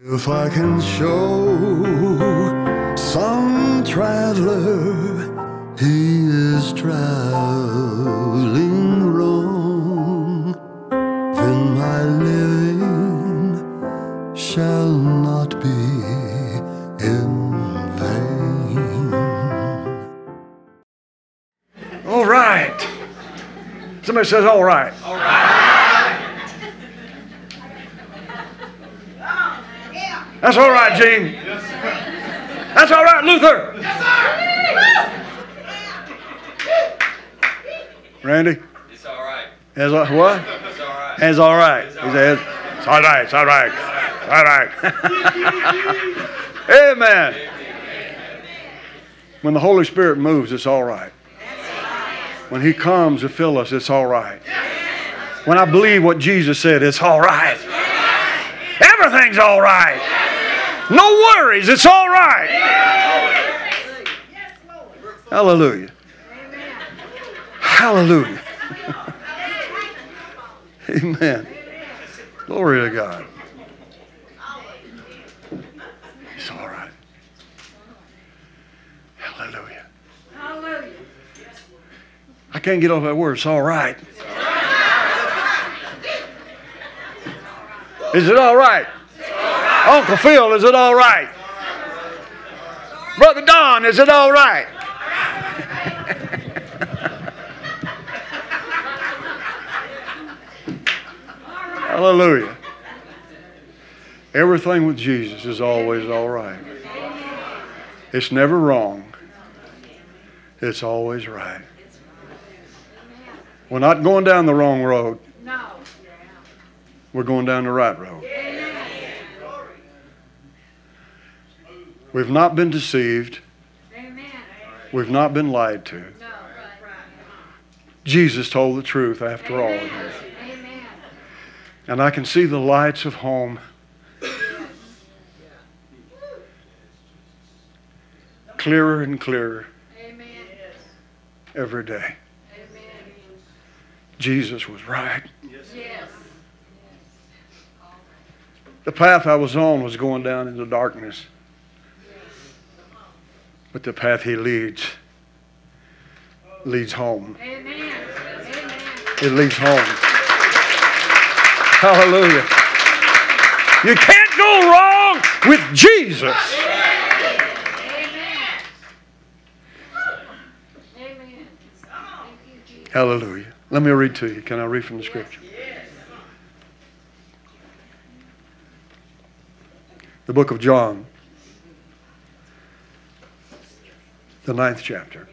If I can show some traveler he is traveling wrong, then my living shall not be in vain. All right. Somebody says, all right. All right. That's all right, Gene. Yes, sir. That's all right, Luther. Yes, sir. Randy? It's all right. Has a, what? It's all right. Has all right. He says, it's all right, it's all right. It's all right. Amen. When the Holy Spirit moves, it's all right. When He comes to fill us, it's all right. When I believe what Jesus said, it's all right. Everything's all right. No worries, it's all right. Hallelujah. Hallelujah. Amen. Glory to God. It's all right. Hallelujah. Hallelujah. I can't get off that word. It's all right. Is it all right? Uncle Phil, is it all right? Brother Don, is it all right? Hallelujah. Everything with Jesus is always all right. It's never wrong. It's always right. We're not going down the wrong road. We're going down the right road. We've not been deceived. Amen. We've not been lied to. No. Jesus told the truth after all. Amen. And I can see the lights of home clearer and clearer Amen. every day. Amen. Jesus was right. Yes. The path I was on was going down into darkness. But the path he leads leads home. Amen. It leads home. Hallelujah. You can't go wrong with Jesus. Amen. Hallelujah. Let me read to you. Can I read from the scripture? The book of John, the ninth chapter.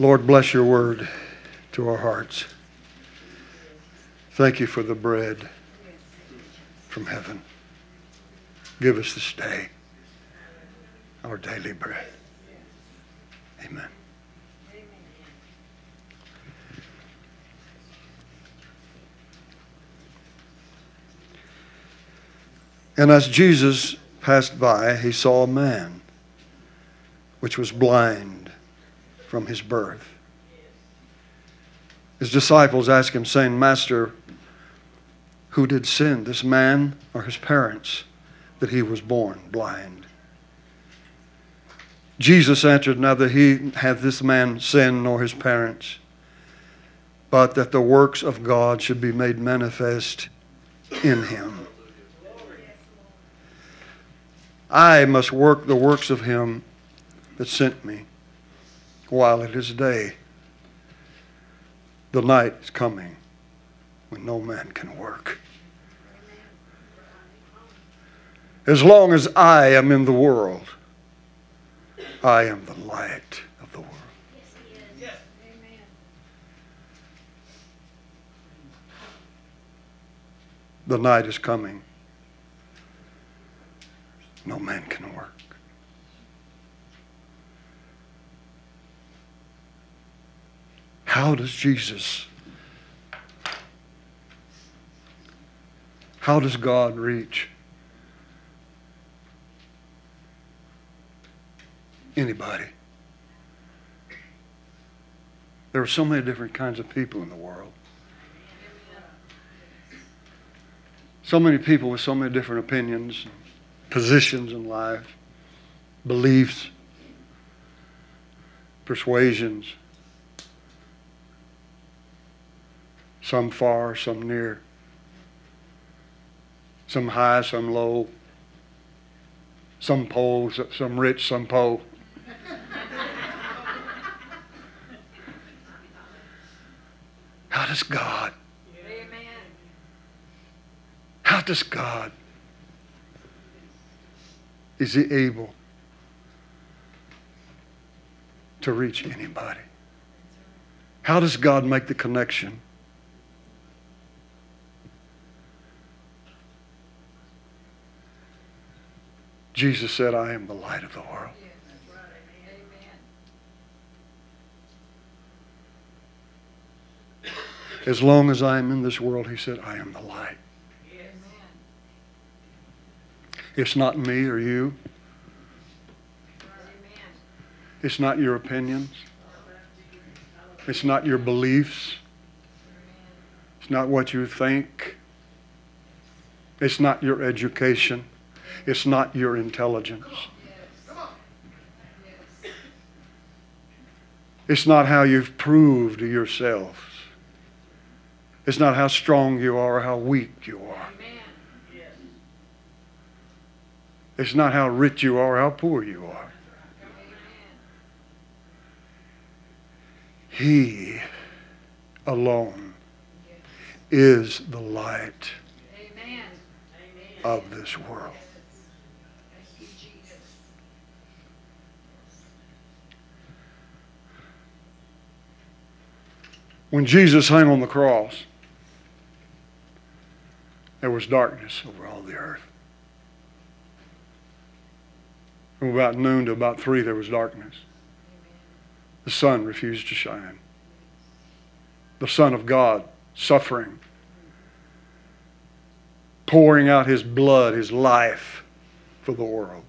Lord, bless your word to our hearts. Thank you for the bread from heaven. Give us this day our daily bread. Amen. And as Jesus passed by, he saw a man which was blind from his birth. His disciples asked him, saying, Master, who did sin, this man or his parents, that he was born blind? Jesus answered, Neither he hath this man sinned nor his parents, but that the works of God should be made manifest in him. I must work the works of him that sent me while it is day. The night is coming when no man can work. As long as I am in the world, I am the light of the world. The night is coming. No man can work. How does Jesus, how does God reach anybody? There are so many different kinds of people in the world. So many people with so many different opinions, positions in life, beliefs, persuasions. Some far, some near. Some high, some low. Some poor, some rich, some poor. How does God, Amen. how does God, is He able to reach anybody? How does God make the connection? Jesus said, I am the light of the world. As long as I am in this world, he said, I am the light. Amen. It's not me or you. It's not your opinions. It's not your beliefs. It's not what you think. It's not your education. It's not your intelligence. It's not how you've proved to yourselves. It's not how strong you are or how weak you are. Amen. It's not how rich you are how poor you are. He alone is the light of this world. When Jesus hung on the cross, there was darkness over all the earth. From about noon to about three, there was darkness. The sun refused to shine. The Son of God suffering, pouring out his blood, his life for the world.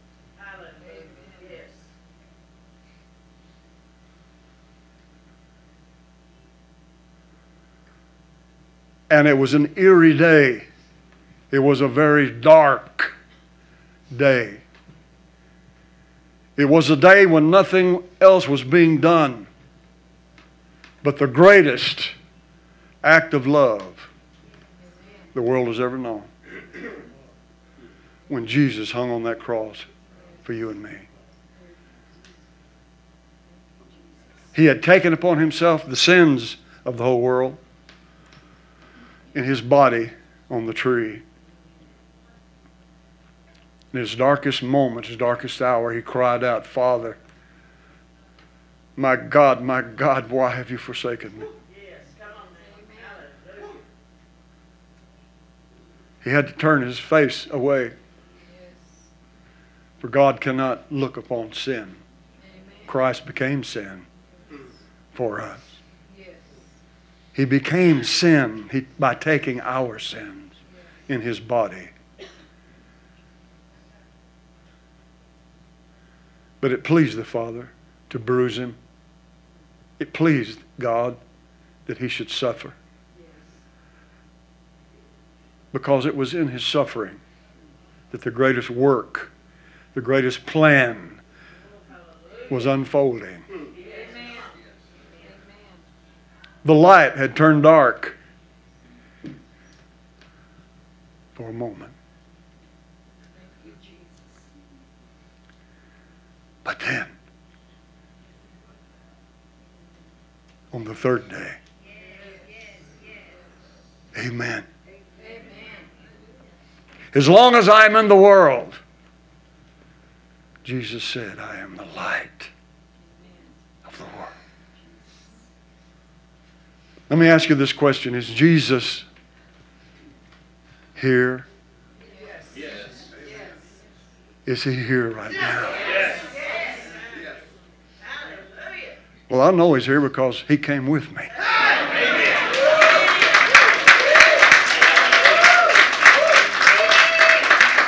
And it was an eerie day. It was a very dark day. It was a day when nothing else was being done but the greatest act of love the world has ever known. When Jesus hung on that cross for you and me. He had taken upon himself the sins of the whole world in his body on the tree. In his darkest moment, his darkest hour, he cried out, Father, my God, my God, why have you forsaken me? He had to turn his face away, for God cannot look upon sin. Christ became sin for us. He became sin by taking our sins in his body. But it pleased the Father to bruise him. It pleased God that he should suffer. Because it was in his suffering that the greatest work, the greatest plan was unfolding. The light had turned dark for a moment. Thank you, Jesus. But then, on the third day, amen. Amen. As long as I'm in the world, Jesus said, I am the light of the world. Let me ask you this question Is Jesus here? Yes. Is he here right now? Well, I know he's here because he came with me.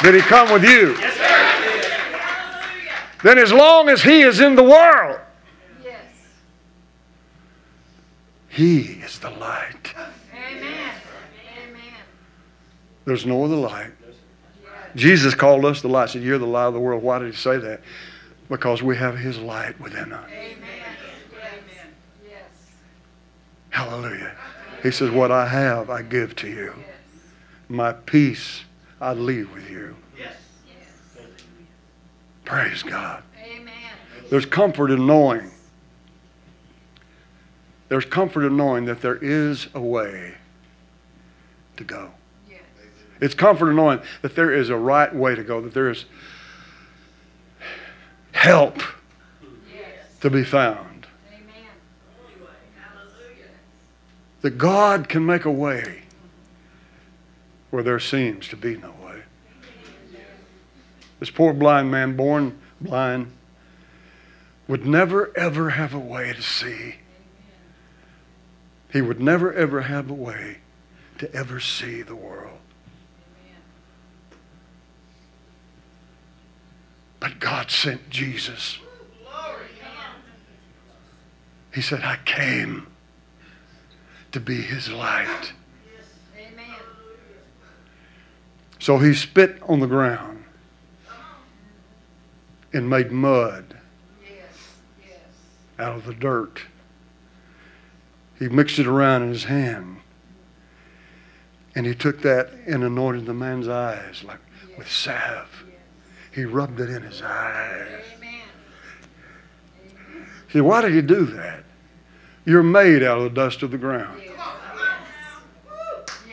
Did he come with you? Then, as long as he is in the world, Yes. He is the light. Amen. Amen. There's no other light. Jesus called us the light. He said, You're the light of the world. Why did he say that? Because we have his light within us. Amen. Amen. Hallelujah. He says, What I have, I give to you. My peace, I leave with you. Praise God. Amen. There's comfort in knowing. There's comfort in knowing that there is a way to go. Yes. It's comfort in knowing that there is a right way to go, that there is help Yes. to be found, Amen. That God can make a way where there seems to be no way. This poor blind man, born blind, would never ever have a way to see. He would never ever have a way to ever see the world. But God sent Jesus. He said, I came to be his light. Amen. So he spit on the ground and made mud Yes. Yes. out of the dirt. He mixed it around in his hand. And he took that and anointed the man's eyes like with salve. He rubbed it in his eyes. Amen. See, why did he do that? You're made out of the dust of the ground.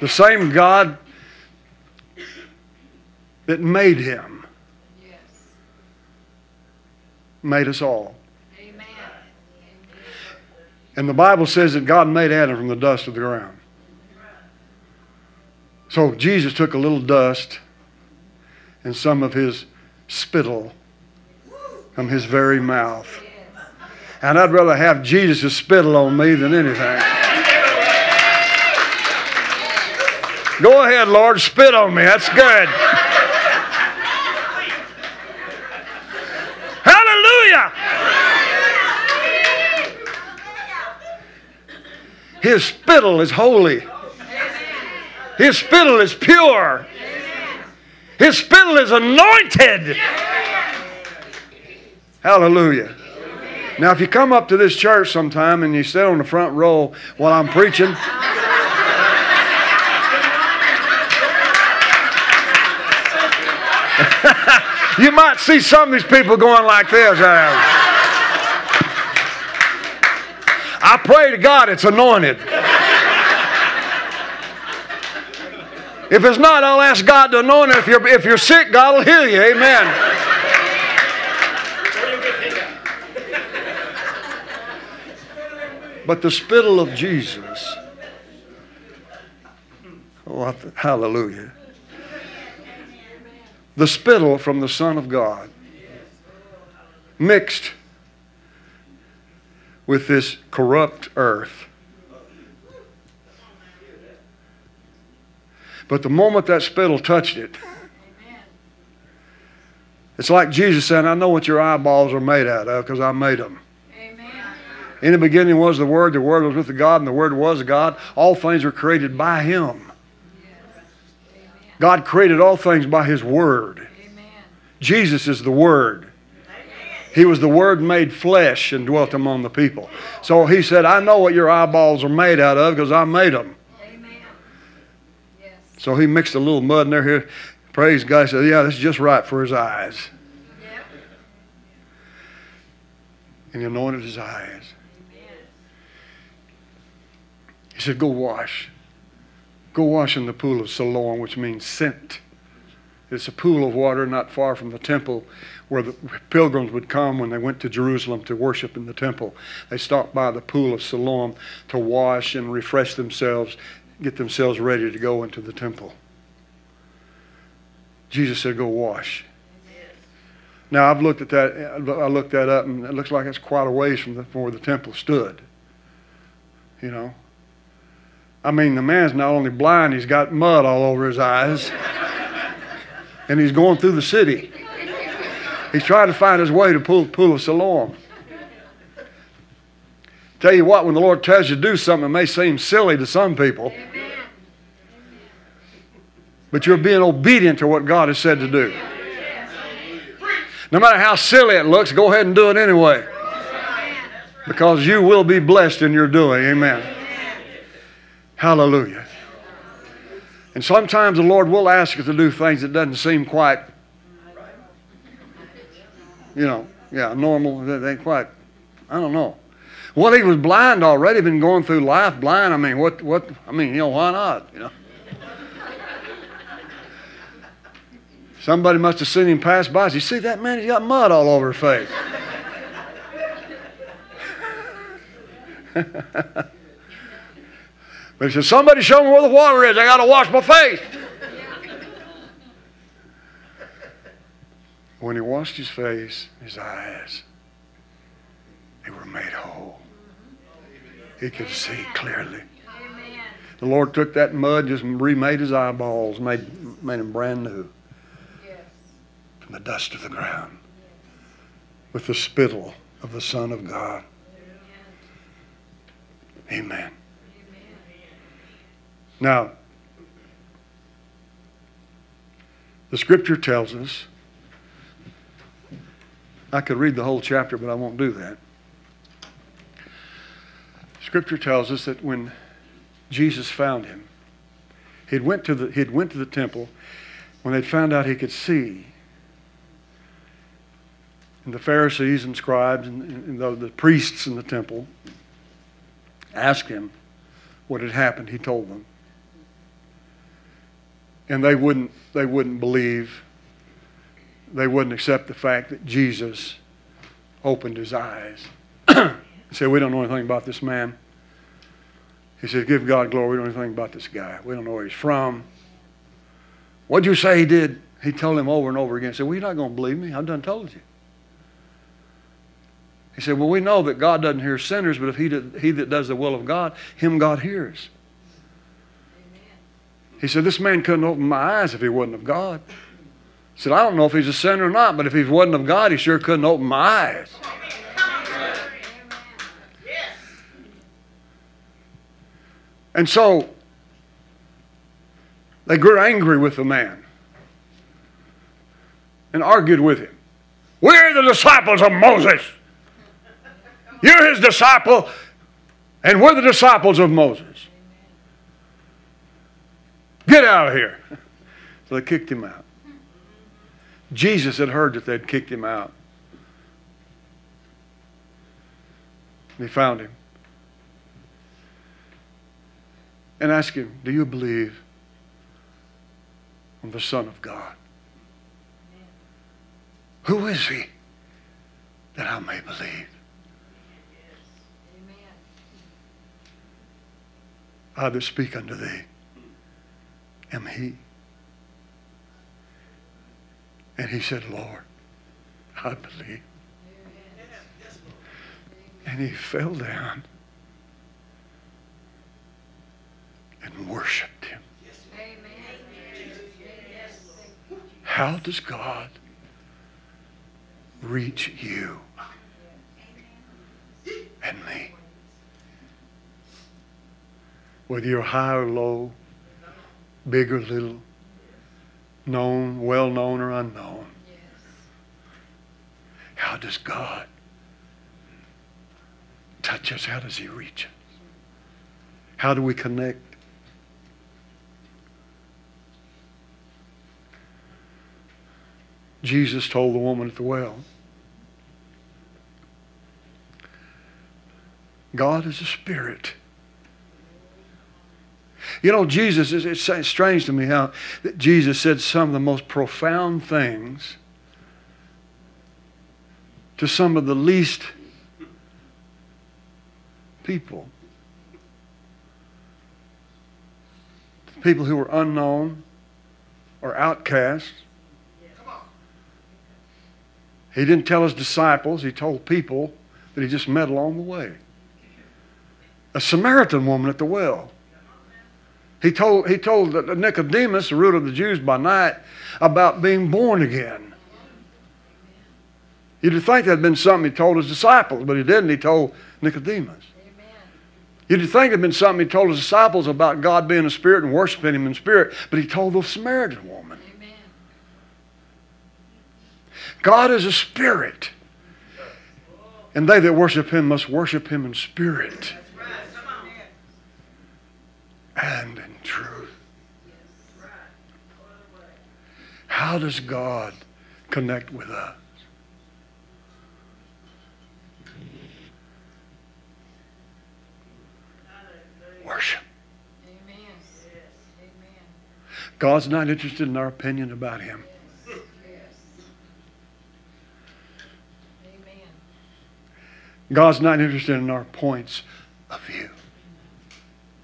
The same God that made him made us all. Amen. And the Bible says that God made Adam from the dust of the ground. So Jesus took a little dust and some of his spittle from his very mouth. And I'd rather have Jesus' spittle on me than anything. Go ahead, Lord, spit on me. That's good. Hallelujah. His spittle is holy. His spittle is pure. His spittle is anointed. Hallelujah. Now, if you come up to this church sometime and you sit on the front row while I'm preaching, you might see some of these people going like this. uh, I pray to God it's anointed. If it's not, I'll ask God to anoint it. If you're, if you're sick, God will heal you. Amen. But the spittle of Jesus. Oh, hallelujah. The spittle from the Son of God mixed with this corrupt earth. But the moment that spittle touched it, it's like Jesus saying, I know what your eyeballs are made out of because I made them. In the beginning was the Word, the Word was with the God, and the Word was God. All things were created by Him. God created all things by His Word. Jesus is the Word. He was the Word made flesh and dwelt among the people. So He said, I know what your eyeballs are made out of because I made them. So He mixed a little mud in there. Here, praise God. He said, Yeah, this is just right for His eyes. And He anointed His eyes. Amen. He said, Go wash. Go wash in the pool of Siloam, which means sent. It's a pool of water not far from the temple where the pilgrims would come when they went to Jerusalem to worship in the temple. They stopped by the pool of Siloam to wash and refresh themselves, get themselves ready to go into the temple. Jesus said, Go wash. Now I've looked at that. I looked that up, and it looks like it's quite a ways from, the, from where the temple stood. You know, I mean, the man's not only blind, he's got mud all over his eyes. and he's going through the city. He's trying to find his way to Pool, pool of Siloam. Tell you what, when the Lord tells you to do something, it may seem silly to some people, but you're being obedient to what God has said to do. No matter how silly it looks, go ahead and do it anyway. Because you will be blessed in your doing. Amen. Hallelujah. And sometimes the Lord will ask us to do things that doesn't seem quite, you know, yeah, normal. They ain't quite, I don't know. Well, he was blind already, been going through life blind. I mean, what, what, I mean, you know, why not, you know? Somebody must have seen him pass by. You see that man? He's got mud all over his face. but he said, Somebody show me where the water is. I got to wash my face. when he washed his face, his eyes, they were made whole. He could see clearly. The Lord took that mud, just remade his eyeballs, made, made him brand new from the dust of the ground with the spittle of the Son of God. Amen. Now, the scripture tells us, I could read the whole chapter, but I won't do that. Scripture tells us that when Jesus found him, he'd went to the, he'd went to the temple when they'd found out he could see. And the Pharisees and scribes and, and the, the priests in the temple asked him what had happened. He told them. And they wouldn't, they wouldn't believe, they wouldn't accept the fact that Jesus opened his eyes. He said, We don't know anything about this man. He said, Give God glory. We don't know anything about this guy. We don't know where he's from. What'd you say he did? He told him over and over again. He said, Well, you're not going to believe me. I've done told you. He said, Well, we know that God doesn't hear sinners, but if he, did, he that does the will of God, him God hears. He said, This man couldn't open my eyes if he wasn't of God. He said, I don't know if he's a sinner or not, but if he wasn't of God, he sure couldn't open my eyes. And so they grew angry with the man and argued with him. We're the disciples of Moses. You're his disciple, and we're the disciples of Moses. Get out of here. So they kicked him out. Jesus had heard that they'd kicked him out. They found him and asked him, Do you believe on the Son of God? Who is he that I may believe? I that speak unto thee am he. And he said, Lord, I believe. And he fell down and worshiped him. How does God reach you and me? Whether you're high or low, big or little, known, well known or unknown. How does God touch us? How does He reach us? How do we connect? Jesus told the woman at the well, God is a spirit. You know, Jesus, it's, strange to me how Jesus said some of the most profound things to some of the least people. People who were unknown or outcasts. He didn't tell his disciples, he told people that he just met along the way. A Samaritan woman at the well. He told, he told Nicodemus, the ruler of the Jews by night, about being born again. You'd think that'd been something he told his disciples, but he didn't. He told Nicodemus. You'd think it'd been something he told his disciples about God being a spirit and worshiping him in spirit, but he told the Samaritan woman. Amen. God is a spirit. And they that worship him must worship him in spirit and in truth. How does God connect with us? Worship. Amen. God's not interested in our opinion about him. Amen. God's not interested in our points of view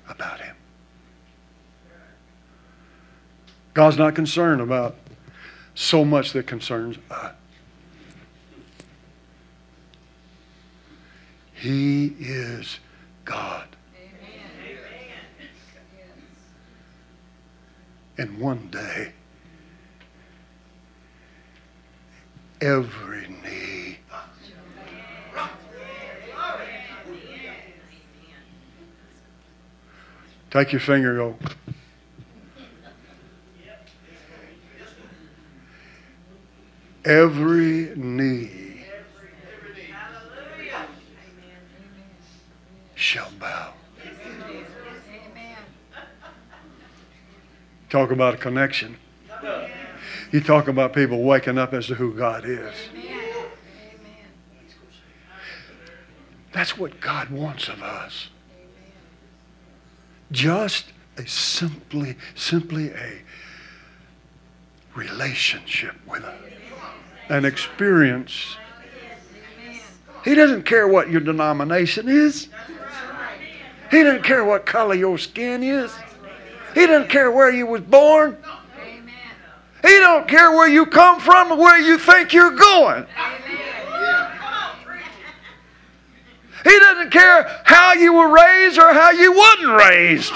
about him. God's not concerned about so much that concerns us. He is God. Amen. And one day, every knee Take your finger go. Every knee shall bow. Talk about a connection. You talk about people waking up as to who God is. That's what God wants of us. Just a simply, simply a relationship with Him, an experience. He doesn't care what your denomination is. He doesn't care what color your skin is. He doesn't care where you was born. He don't care where you come from or where you think you're going. He doesn't care how you were raised or how you wasn't raised.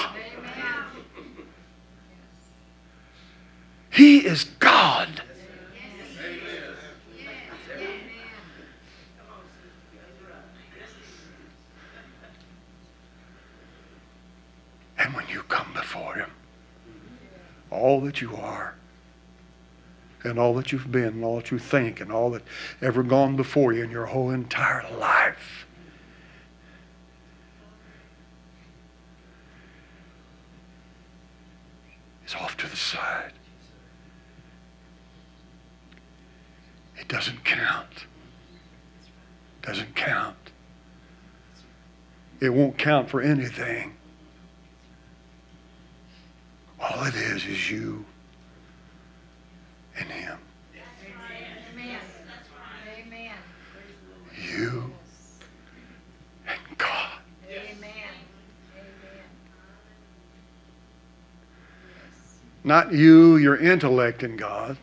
He is God. And when you come before Him, all that you are, and all that you've been, and all that you think, and all that ever gone before you in your whole entire life, is off to the side. It doesn't count. Doesn't count. It won't count for anything. All it is is you and him. Amen. Amen. You and God. Amen. Amen. Not you, your intellect and God.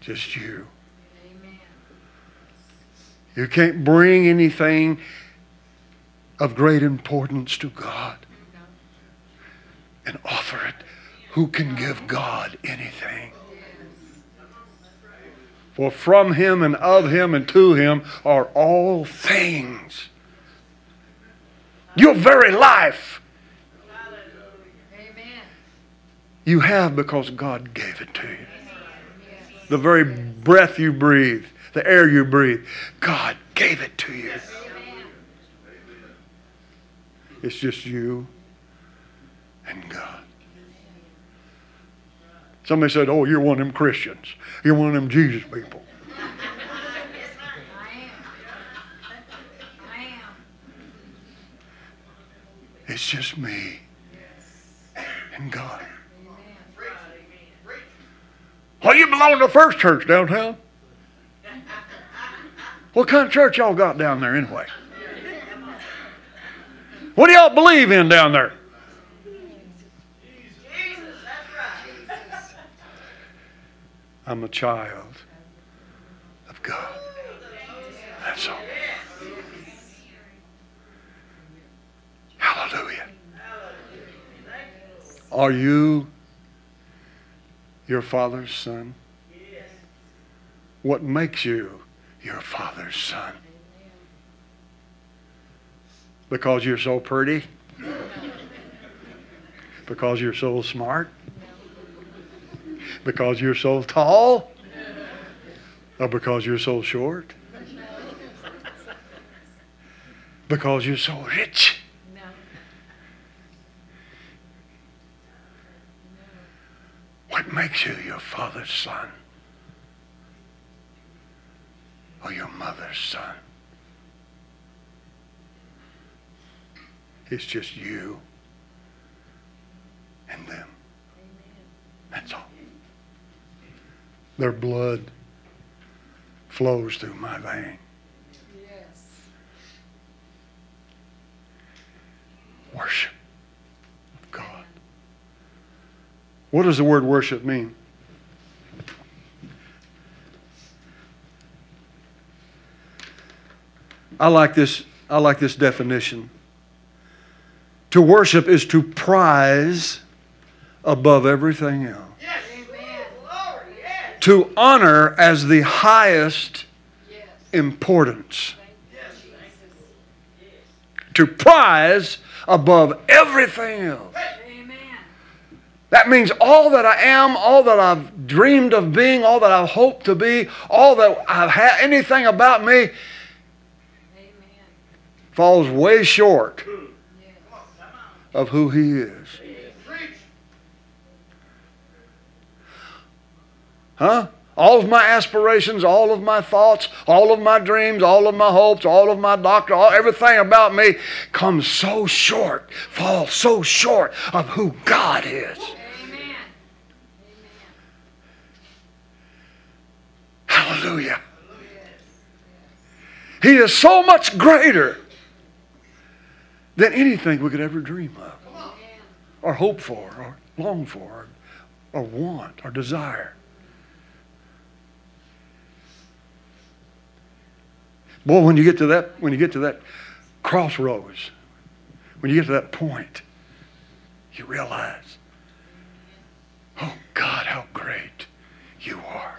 Just you. Amen. You can't bring anything of great importance to God and offer it. Who can give God anything? For from him and of him and to him are all things. Your very life you have because God gave it to you. The very breath you breathe, the air you breathe, God gave it to you. It's just you and God. Somebody said, Oh, you're one of them Christians. You're one of them Jesus people. It's just me and God. Well, you belong to the First Church downtown. What kind of church y'all got down there anyway? What do y'all believe in down there? I'm a child of God. That's all. Hallelujah. Are you your father's son? What makes you your father's son? Because you're so pretty? Because you're so smart? Because you're so tall? Or because you're so short? Because you're so rich? What makes you your father's son? Or your mother's son? It's just you and them. That's all. Their blood flows through my vein. Yes. Worship of God. What does the word worship mean? I like this I like this definition. To worship is to prize above everything else. Amen. To honor as the highest importance. Thank you, Jesus. To prize above everything else. That means all that I am, all that I've dreamed of being, all that I've hoped to be, all that I've had, anything about me Amen. falls way short of who He is. Huh? All of my aspirations, all of my thoughts, all of my dreams, all of my hopes, all of my doctor, all, everything about me comes so short, falls so short of who God is. Amen. Hallelujah. He is so much greater than anything we could ever dream of, or hope for, or long for, or, or want, or desire. Boy, when you get to that, when you get to that crossroads, when you get to that point, you realize, oh God, how great you are.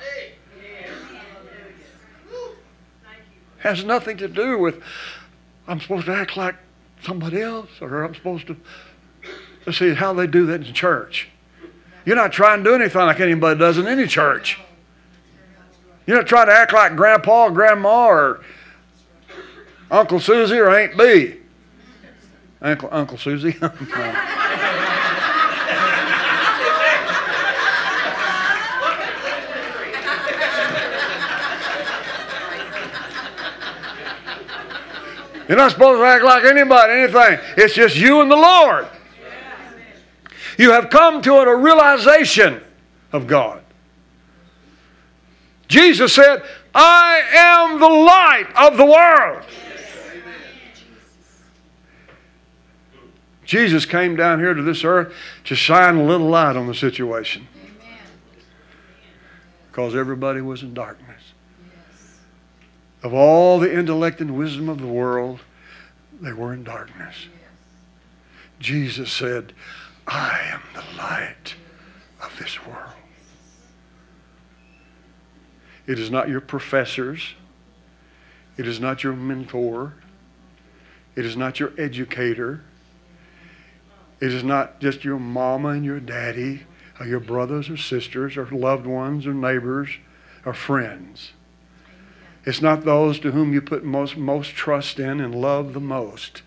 has nothing to do with I'm supposed to act like somebody else or I'm supposed to let's see how they do that in church. You're not trying to do anything like anybody does in any church. You're not trying to act like grandpa or grandma or Uncle Susie or Aunt B. Uncle Uncle Susie. You're not supposed to act like anybody, anything. It's just you and the Lord. You have come to a realization of God. Jesus said, I am the light of the world. Jesus came down here to this earth to shine a little light on the situation because everybody was in darkness. Of all the intellect and wisdom of the world, they were in darkness. Jesus said, I am the light of this world. It is not your professors. It is not your mentor. It is not your educator. It is not just your mama and your daddy, or your brothers or sisters, or loved ones or neighbors or friends. It's not those to whom you put most, most trust in and love the most,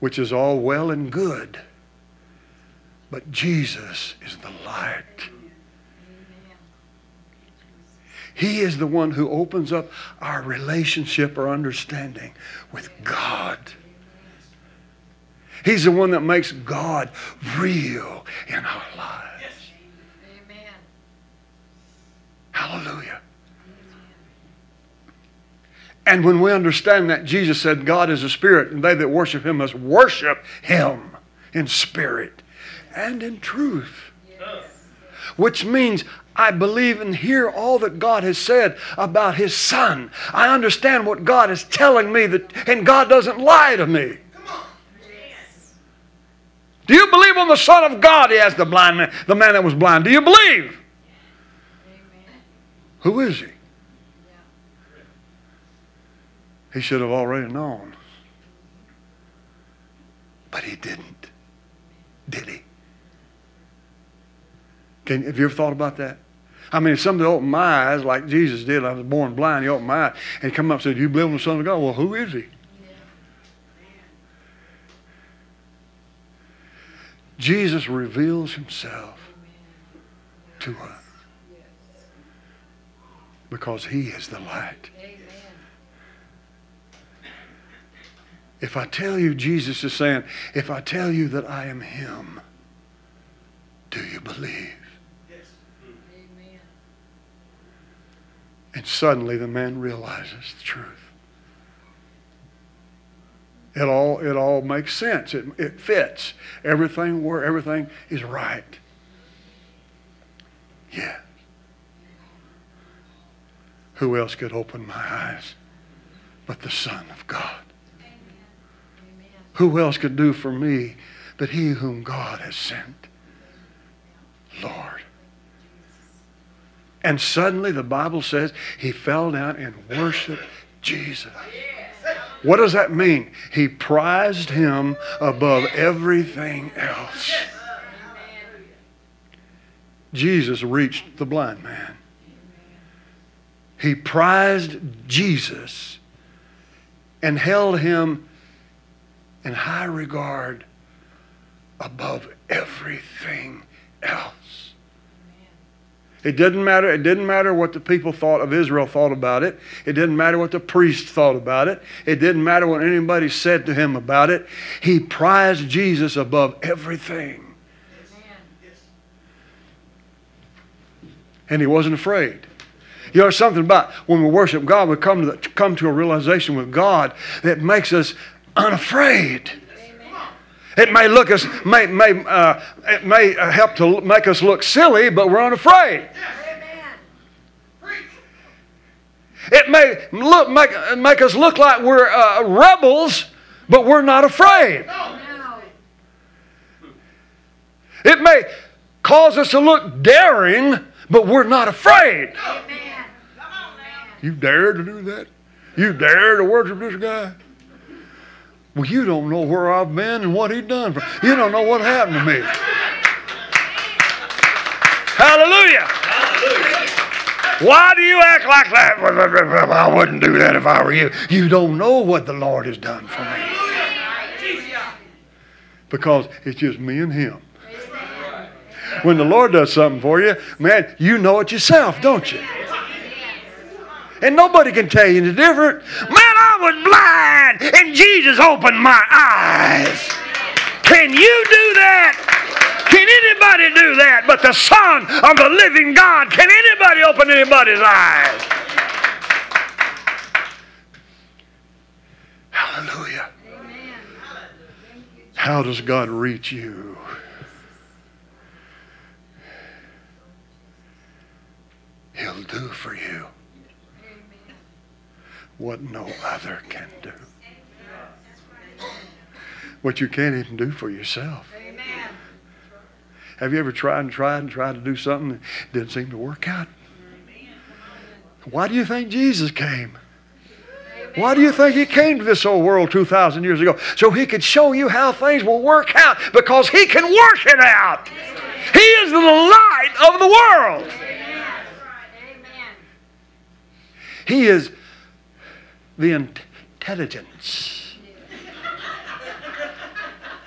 which is all well and good. But Jesus is the light. He is the one who opens up our relationship or understanding with God. He's the one that makes God real in our lives. Amen. Hallelujah. And when we understand that, Jesus said, God is a spirit, and they that worship him must worship him in spirit and in truth. Which means I believe and hear all that God has said about his son. I understand what God is telling me that and God doesn't lie to me. Do you believe on the Son of God? He asked the blind man, the man that was blind. Do you believe? Amen. Who is he? He should have already known. But he didn't. Did he? Can, have you ever thought about that? I mean, if somebody opened my eyes like Jesus did, I was born blind, he opened my eyes, and he come up and said, You believe in the Son of God? Well, who is he? Jesus reveals himself to us because he is the light. If I tell you, Jesus is saying, if I tell you that I am him, do you believe? Amen. And suddenly the man realizes the truth. It all, it all makes sense. It, it fits. Everything where everything is right. Yeah. Who else could open my eyes but the Son of God? Amen. Who else could do for me but he whom God has sent? Lord. And suddenly the Bible says he fell down and worshiped Jesus. What does that mean? He prized him above everything else. Jesus reached the blind man. He prized Jesus and held him in high regard above everything else. It didn't matter. It didn't matter what the people thought of Israel thought about it. It didn't matter what the priests thought about it. It didn't matter what anybody said to him about it. He prized Jesus above everything. And he wasn't afraid. You know, something about when we worship God, we come to, the, come to a realization with God that makes us unafraid. It may look us may may uh, it may uh, help to make us look silly, but we're unafraid. Amen. It may look make make us look like we're uh, rebels, but we're not afraid. It may cause us to look daring, but we're not afraid. You dare to do that? You dare to worship this guy? Well, you don't know where I've been and what he done for. Me. You don't know what happened to me. Hallelujah. Why do you act like that? I wouldn't do that if I were you. You don't know what the Lord has done for me. Because it's just me and him. When the Lord does something for you, man, you know it yourself, don't you? And nobody can tell you any different. Man, I was blind and Jesus opened my eyes. Can you do that? Can anybody do that but the Son of the living God? Can anybody open anybody's eyes? Hallelujah. Amen. How does God reach you? He'll do for you what no other can do. What you can't even do for yourself. Amen. Have you ever tried and tried and tried to do something that didn't seem to work out? Why do you think Jesus came? Why do you think he came to this old world 2,000 years ago? So he could show you how things will work out because he can work it out. He is the light of the world. Amen. He is the intelligence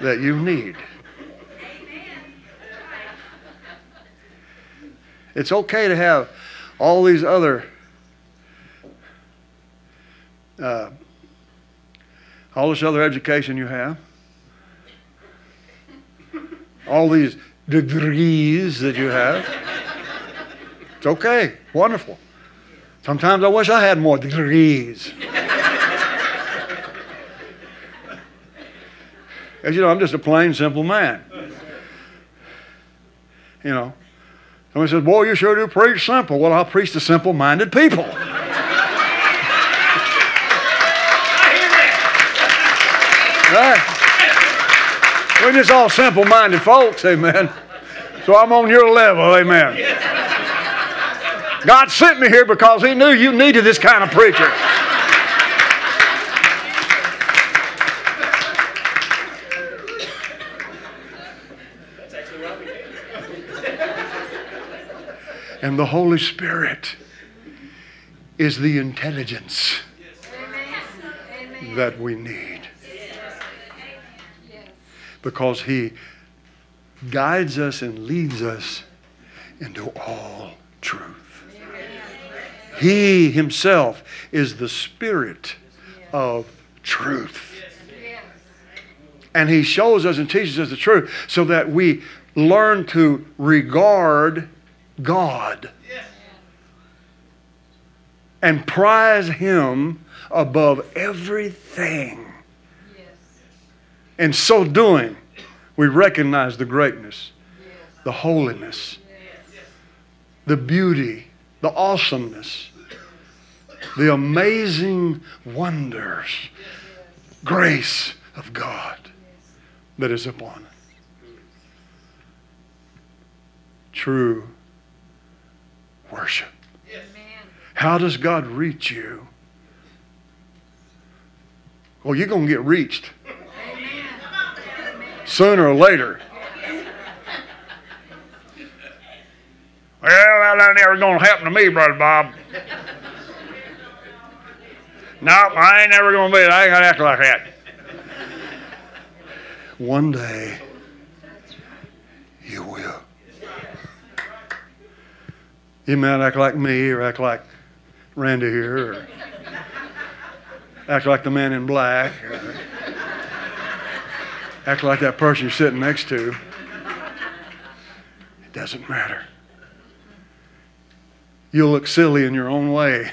that you need. It's okay to have all these other uh, all this other education you have, all these degrees that you have. It's okay, wonderful. Sometimes I wish I had more degrees. As you know, I'm just a plain, simple man. You know, somebody says, Boy, you sure do preach simple. Well, I'll preach to simple minded people. Right? We're just all simple minded folks, amen. So I'm on your level, amen. God sent me here because He knew you needed this kind of preacher. And the Holy Spirit is the intelligence that we need because He guides us and leads us into all truth. He Himself is the Spirit of truth. And He shows us and teaches us the truth so that we learn to regard God and prize Him above everything. In so doing, we recognize the greatness, the holiness, the beauty, the awesomeness, the amazing wonders, grace of God that is upon us. True worship. Amen. How does God reach you? Well, you're going to get reached sooner or later. Well, that ain't ever going to happen to me, Brother Bob. Nope, I ain't never going to be. I ain't going to act like that. One day, you will. You might act like me or act like Randy here or act like the man in black or act like that person you're sitting next to. It doesn't matter. You'll look silly in your own way.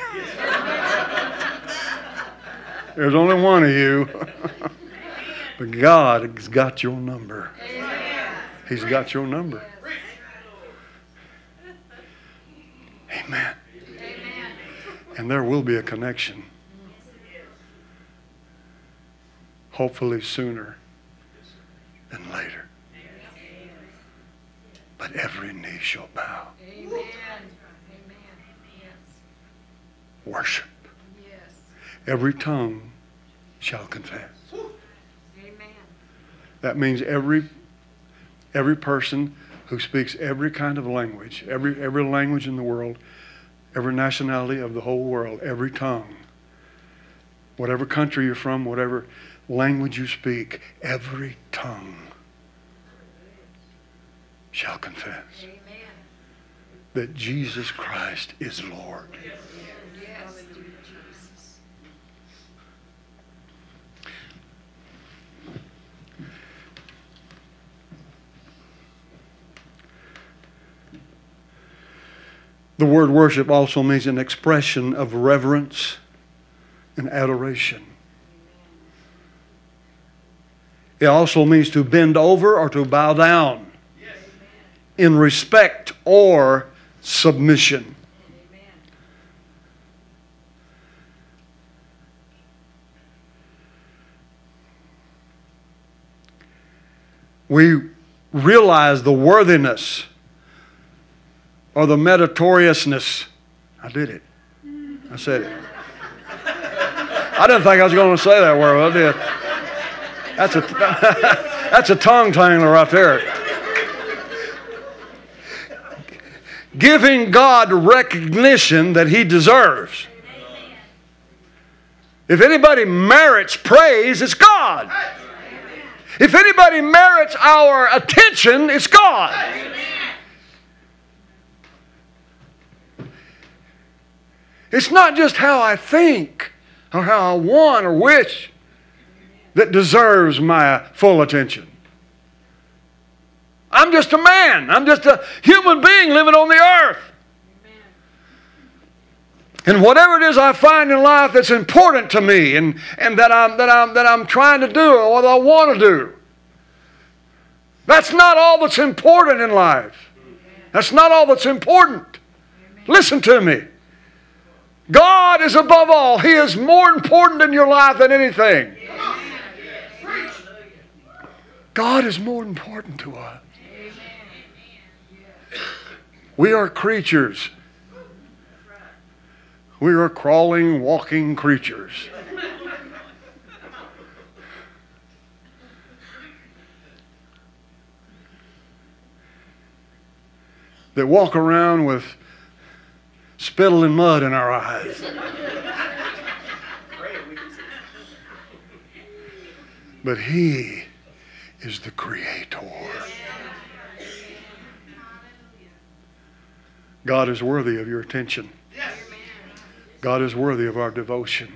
There's only one of you. but God has got your number. He's got your number. Amen. Amen. And there will be a connection. Hopefully sooner than later. But every knee shall bow. Amen. Amen. Worship. Every tongue shall confess. Amen. That means every every person who speaks every kind of language, every every language in the world, every nationality of the whole world, every tongue, whatever country you're from, whatever language you speak, every tongue shall confess Amen. that Jesus Christ is Lord. Yes. The word worship also means an expression of reverence and adoration. It also means to bend over or to bow down in respect or submission. We realize the worthiness or the meritoriousness. I did it. I said it. I didn't think I was going to say that word. I did. That's a that's a tongue tangler right there. Giving God recognition that He deserves. If anybody merits praise, it's God. If anybody merits our attention, it's God. It's not just how I think or how I want or wish that deserves my full attention. I'm just a man. I'm just a human being living on the earth. And whatever it is I find in life that's important to me and, and that, I'm, that, I'm, that I'm trying to do or what I want to do, that's not all that's important in life. That's not all that's important. Listen to me. God is above all. He is more important in your life than anything. God is more important to us. We are creatures. We are crawling, walking creatures. That walk around with spittle and mud in our eyes. But He is the Creator. God is worthy of your attention. God is worthy of our devotion.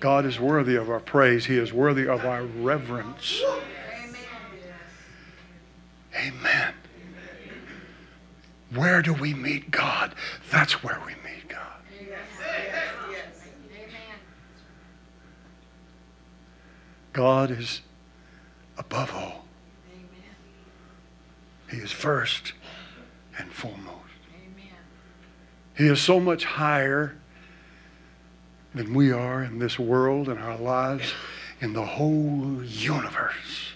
God is worthy of our praise. He is worthy of our reverence. Amen. Where do we meet God? That's where we meet God. God is above all. He is first and foremost. He is so much higher than we are in this world in our lives in the whole universe.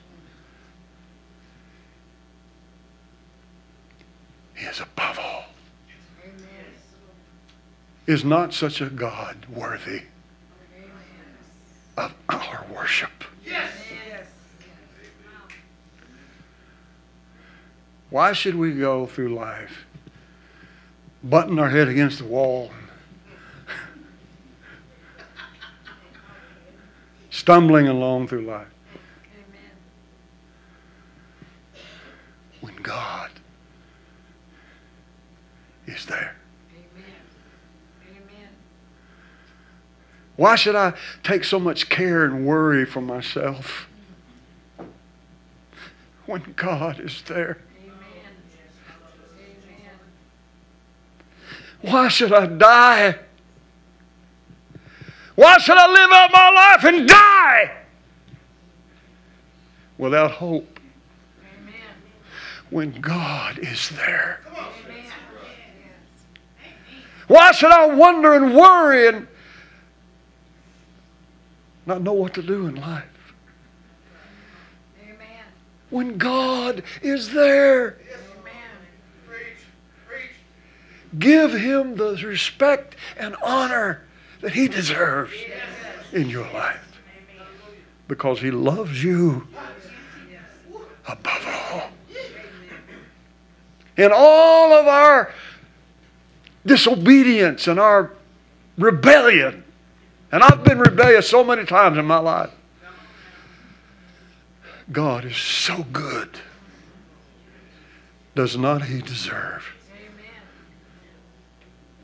He is above all. Is not such a God worthy of our worship? Yes. yes. Why should we go through life butting our head against the wall, stumbling along through life? When God is there. Why should I take so much care and worry for myself when God is there? Why should I die? Why should I live out my life and die without hope when God is there? Why should I wonder and worry and not know what to do in life? When God is there? Give him the respect and honor that he deserves in your life. Because he loves you above all. In all of our disobedience and our rebellion, and I've been rebellious so many times in my life, God is so good. Does not he deserve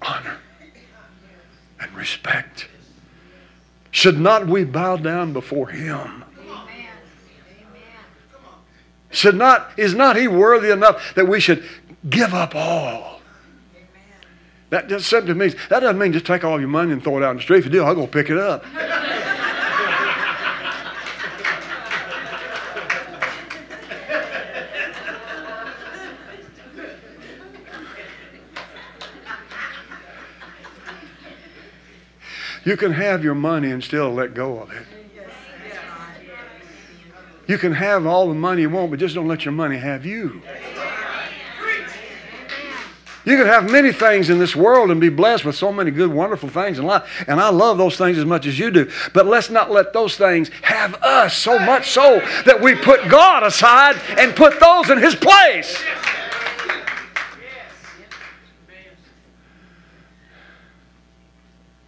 honor and respect? Should not we bow down before him? Should not is not he worthy enough that we should give up all? That just simply means that doesn't mean just take all your money and throw it out in the street. If you do, I'll go pick it up. You can have your money and still let go of it. You can have all the money you want, but just don't let your money have you. You can have many things in this world and be blessed with so many good, wonderful things in life. And I love those things as much as you do. But let's not let those things have us so much so that we put God aside and put those in His place.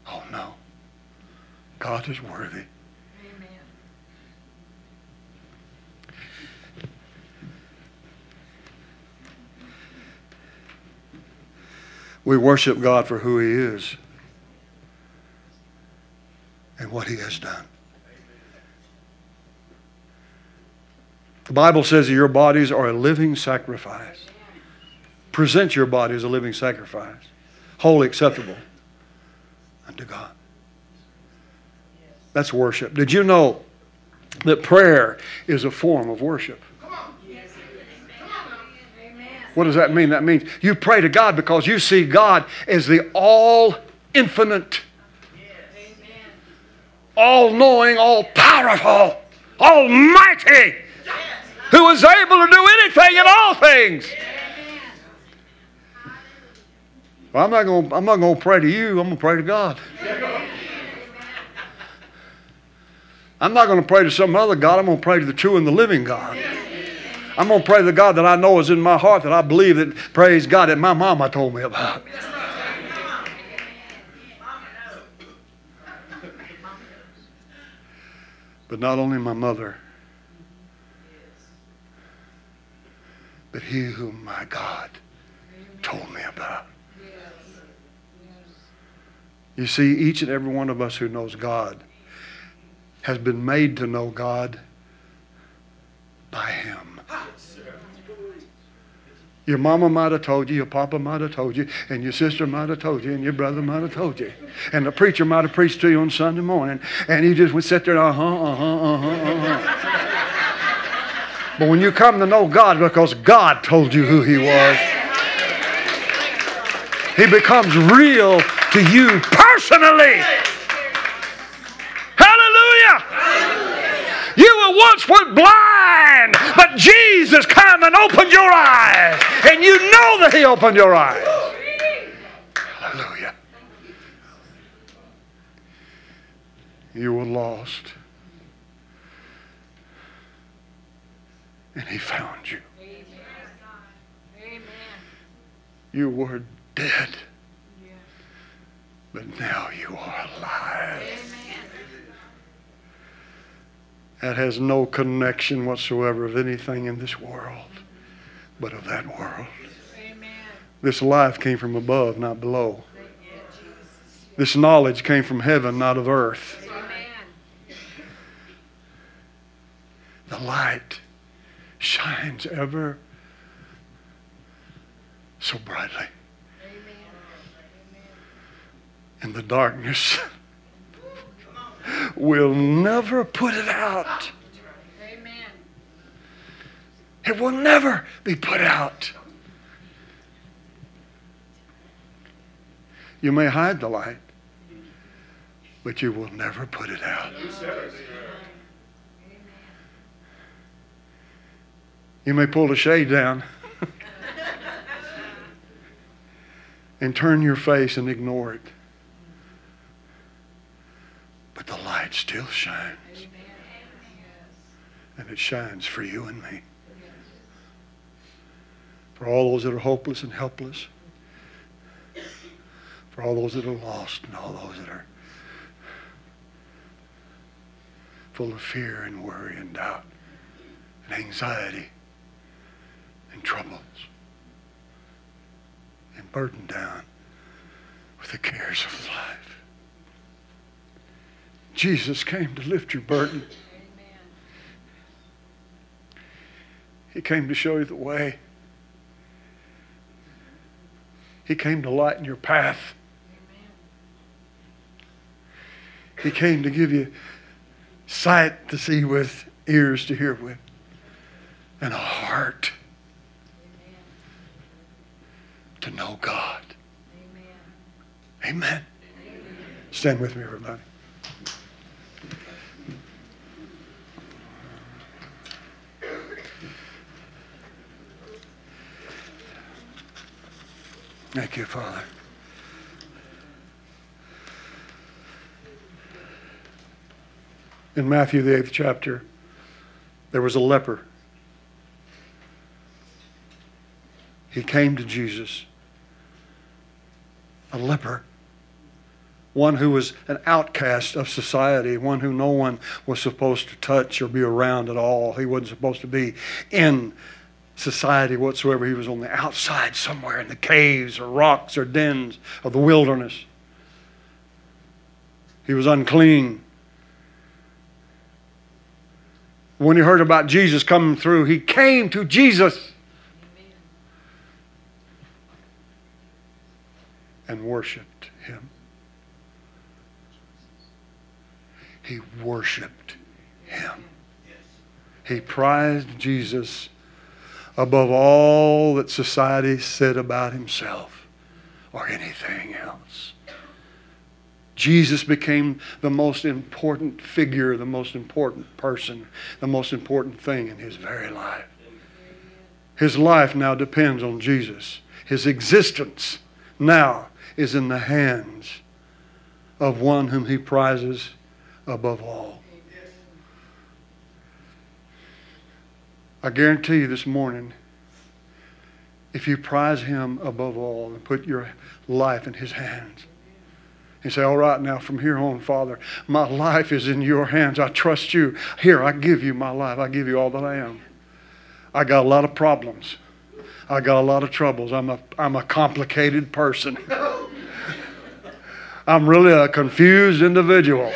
Oh no. God is worthy. We worship God for who He is and what He has done. The Bible says that your bodies are a living sacrifice. Present your body as a living sacrifice, holy acceptable unto God. That's worship. Did you know that prayer is a form of worship? What does that mean? That means you pray to God because you see God as the all infinite, all knowing, all powerful, almighty, who is able to do anything and all things. Well, I'm not going. I'm not going to pray to you. I'm going to pray to God. I'm not going to pray to some other God. I'm going to pray to the true and the living God. I'm going to pray to the God that I know is in my heart that I believe that, praise God, that my mama told me about. But not only my mother, but he whom my God told me about. You see, each and every one of us who knows God has been made to know God by Him. Your mama might have told you, your papa might have told you, and your sister might have told you, and your brother might have told you. And the preacher might have preached to you on Sunday morning, and you just would sit there, uh huh, uh huh, uh huh, uh huh. But when you come to know God because God told you who He was, He becomes real to you personally. Hallelujah. You were once were blind, but Jesus came and opened your eyes. And you know that He opened your eyes. Hallelujah. You were lost. And He found you. Amen. You were dead, but now you are alive. Amen. That has no connection whatsoever of anything in this world, but of that world. Amen. This life came from above, not below. This knowledge came from heaven, not of earth. Amen. The light shines ever so brightly. in the darkness will never put it out. Amen. It will never be put out. You may hide the light, but you will never put it out. You may pull the shade down and turn your face and ignore it. But the light still shines. And it shines for you and me. For all those that are hopeless and helpless. For all those that are lost and all those that are full of fear and worry and doubt and anxiety and troubles and burdened down with the cares of life. Jesus came to lift your burden. Amen. He came to show you the way. He came to lighten your path. Amen. He came to give you sight to see with, ears to hear with, and a heart Amen. to know God. Amen. Amen. Stand with me, everybody. Thank you, Father. In Matthew, the eighth chapter, there was a leper. He came to Jesus, a leper, one who was an outcast of society, one who no one was supposed to touch or be around at all. He wasn't supposed to be in society whatsoever. He was on the outside somewhere in the caves or rocks or dens of the wilderness. He was unclean. When he heard about Jesus coming through, he came to Jesus and worshiped him. He worshiped him. He prized Jesus above all that society said about himself or anything else. Jesus became the most important figure, the most important person, the most important thing in his very life. His life now depends on Jesus. His existence now is in the hands of one whom he prizes above all. I guarantee you this morning, if you prize him above all and put your life in his hands, and say, All right, now from here on, Father, my life is in your hands. I trust you. Here, I give you my life. I give you all that I am. I got a lot of problems. I got a lot of troubles. I'm a, I'm a complicated person. I'm really a confused individual.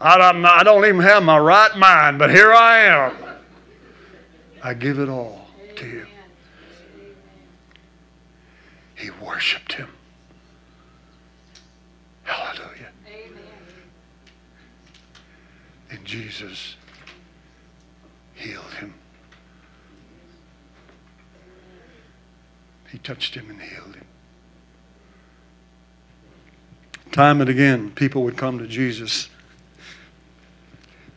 I don't, I don't even have my right mind, but here I am. I give it all to you. He worshiped him. Hallelujah. Amen. And Jesus healed him. He touched him and healed him. Time and again, people would come to Jesus,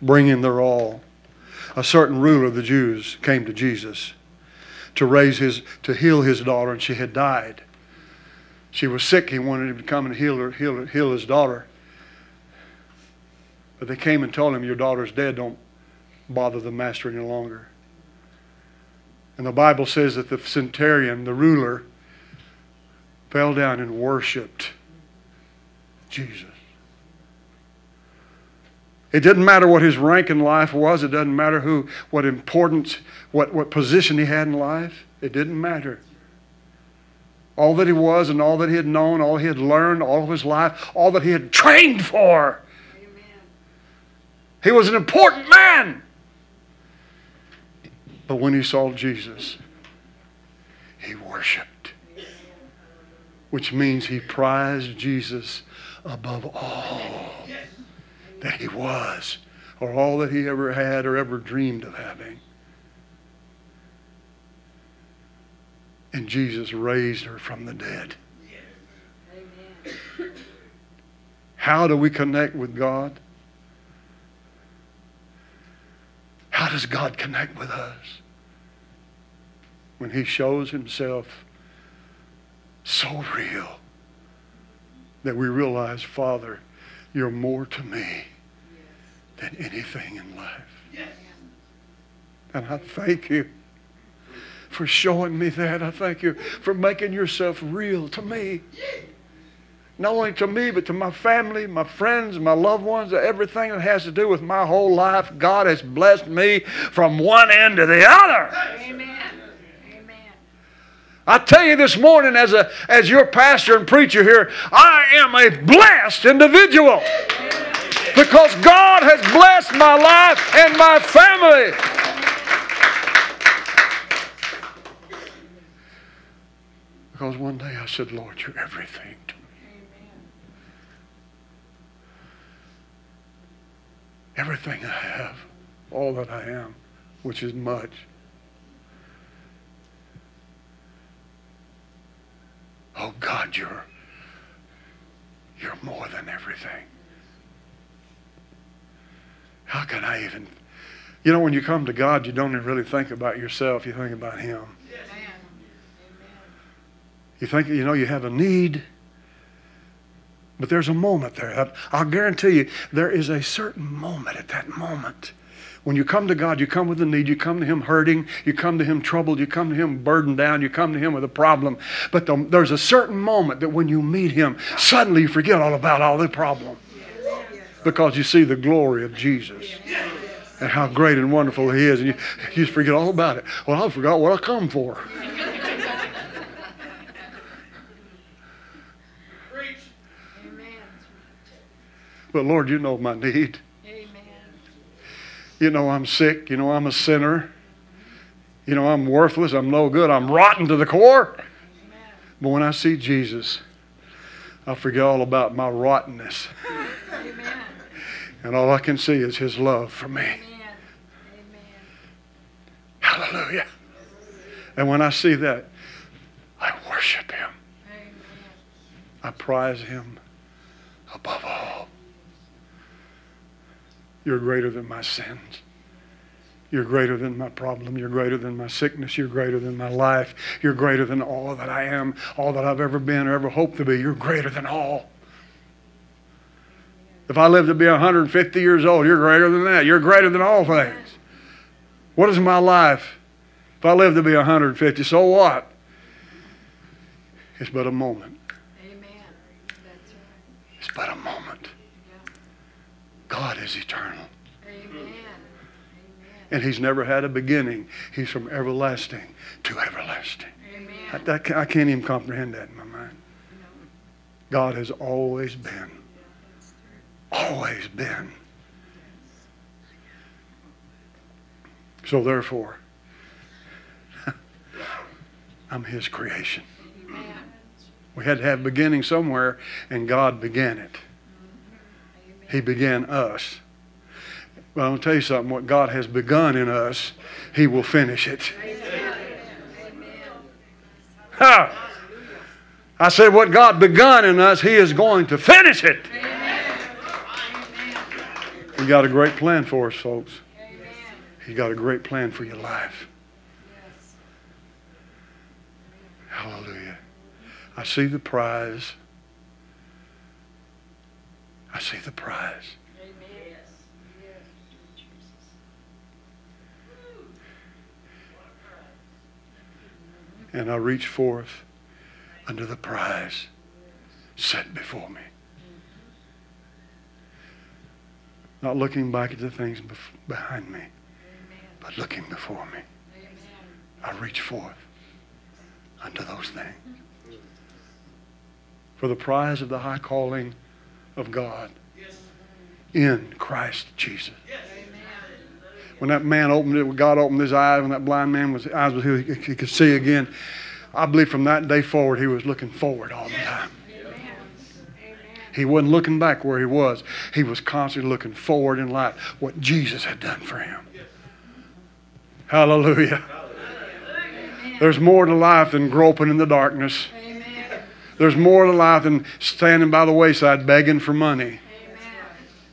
bringing their all. A certain ruler of the Jews came to Jesus to raise his, to heal his daughter, and she had died. She was sick. He wanted him to come and heal her, heal, her, heal his daughter. But they came and told him, Your daughter's dead. Don't bother the master any longer. And the Bible says that the centurion, the ruler, fell down and worshiped Jesus. It didn't matter what his rank in life was. It doesn't matter who, what importance, what, what position he had in life. It didn't matter. All that he was and all that he had known, all he had learned, all of his life, all that he had trained for. Amen. He was an important man. But when he saw Jesus, he worshiped, which means he prized Jesus above all that he was, or all that he ever had or ever dreamed of having. And Jesus raised her from the dead. How do we connect with God? How does God connect with us? When He shows Himself so real that we realize, Father, you're more to me than anything in life. And I thank you for showing me that. I thank you for making yourself real to me not only to me, but to my family, my friends, my loved ones, everything that has to do with my whole life. God has blessed me from one end to the other. Amen. I tell you this morning, as, a, as your pastor and preacher here, I am a blessed individual because God has blessed my life and my family. Because one day I said, Lord, you're everything to me. everything I have, all that I am, which is much. Oh God, you're you're more than everything. How can I even you know when you come to God you don't even really think about yourself, you think about him. Amen. You think you know you have a need. But there's a moment there. I'll guarantee you, there is a certain moment at that moment. When you come to God, you come with a need, you come to Him hurting, you come to Him troubled, you come to Him burdened down, you come to Him with a problem. But the, there's a certain moment that when you meet Him, suddenly you forget all about all the problem. Because you see the glory of Jesus and how great and wonderful He is. And you, you just forget all about it. Well, I forgot what I come for. But Lord, you know my need. You know I'm sick. You know I'm a sinner. You know I'm worthless. I'm no good. I'm rotten to the core. Amen. But when I see Jesus, I forget all about my rottenness. Amen. And all I can see is His love for me. Amen. Hallelujah. And when I see that, I worship Him. I prize Him above all. You're greater than my sins. You're greater than my problem. You're greater than my sickness. You're greater than my life. You're greater than all that I am, all that I've ever been or ever hoped to be. You're greater than all. If I live to be 150 years old, you're greater than that. You're greater than all things. What is my life? If I live to be 150, so what? It's but a moment. Amen. That's right. It's but a moment. God is eternal. Amen. And he's never had a beginning. He's from everlasting to everlasting. Amen. I, that I can't even comprehend that in my mind. God has always been. Always been. So therefore, I'm his creation. Amen. We had to have beginning somewhere, and God began it. He began us. But I'm going to tell you something. What God has begun in us, He will finish it. Ha! I said, what God begun in us, He is going to finish it. He got a great plan for us, folks. Amen. He got a great plan for your life. Yes. Hallelujah. I see the prize. I see the prize. And I reach forth under the prize set before me. Not looking back at the things behind me, but looking before me. I reach forth unto those things. For the prize of the high calling of God in Christ Jesus. When that man opened it, when God opened his eyes, when that blind man was eyes was he, he could see again. I believe from that day forward he was looking forward all the time. Amen. Amen. He wasn't looking back where he was. He was constantly looking forward in life, what Jesus had done for him. Hallelujah. There's more to life than groping in the darkness. Amen. There's more to life than standing by the wayside begging for money. Amen.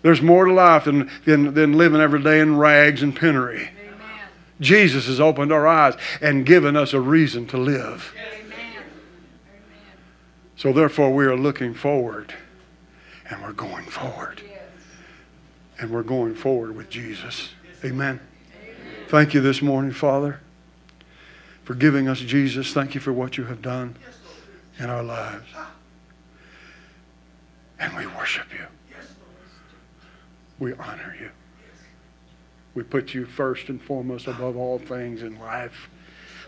There's more to life than, than, than living every day in rags and penury. Amen. Jesus has opened our eyes and given us a reason to live. Amen. So therefore, we are looking forward and we're going forward. Yes. And we're going forward with Jesus. Amen. Thank you this morning, Father, for giving us Jesus. Thank you for what you have done in our lives. And we worship you. We honor you. We put you first and foremost above all things in life.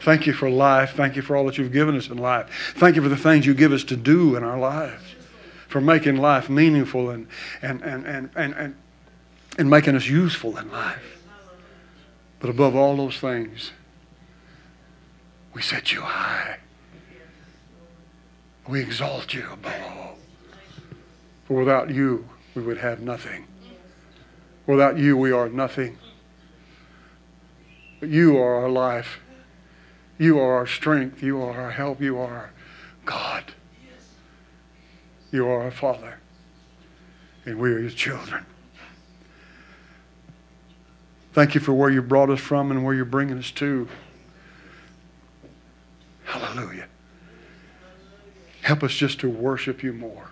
Thank you for life. Thank you for all that you've given us in life. Thank you for the things you give us to do in our lives, for making life meaningful and, and, and, and, and, and, and making us useful in life. But above all those things, we set you high. We exalt you above all. For without you, we would have nothing. Without you, we are nothing. But you are our life. You are our strength. You are our help. You are our God. You are our Father. And we are your children. Thank you for where you brought us from and where you're bringing us to. Hallelujah. Help us just to worship you more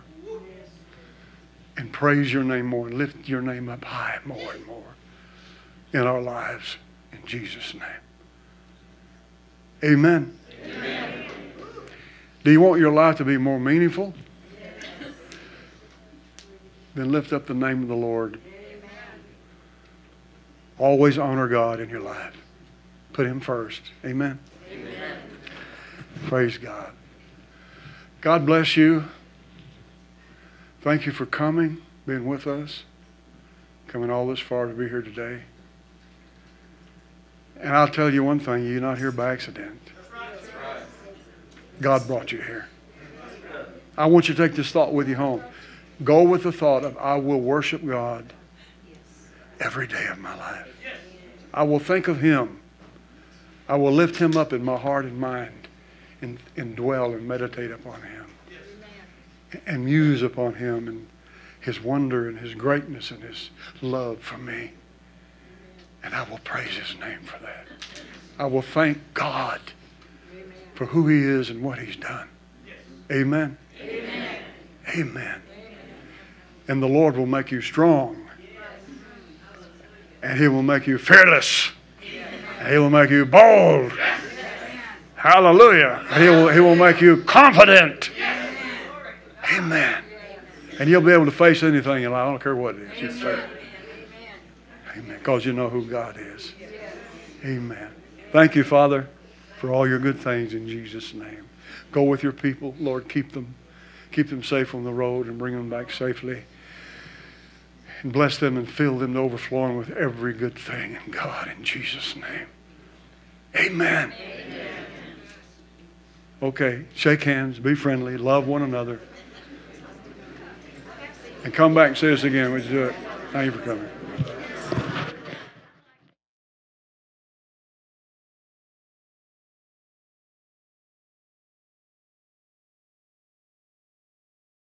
and praise your name more and lift your name up high more and more in our lives. In Jesus' name. Amen. Do you want your life to be more meaningful? Then lift up the name of the Lord. Always honor God in your life. Put Him first. Amen. Praise God. God bless you. Thank you for coming, being with us, coming all this far to be here today. And I'll tell you one thing you're not here by accident. God brought you here. I want you to take this thought with you home. Go with the thought of, I will worship God every day of my life. I will think of Him. I will lift Him up in my heart and mind and, and dwell and meditate upon Him and muse upon Him and His wonder and His greatness and His love for me. And I will praise His name for that. I will thank God for who He is and what He's done. Amen. Amen. Amen. And the Lord will make you strong. And He will make you fearless. And He will make you bold. Hallelujah. He will, he will make you confident. Amen. And you'll be able to face anything in life. I don't care what it is. Amen. Amen. Because you know who God is. Amen. Thank you, Father, for all your good things in Jesus' name. Go with your people. Lord, keep them. Keep them safe on the road and bring them back safely. And bless them and fill them to overflowing with every good thing in God in Jesus' name. Amen. Okay, shake hands, be friendly, love one another. And come back and say this again. Would you do it? Thank you for coming.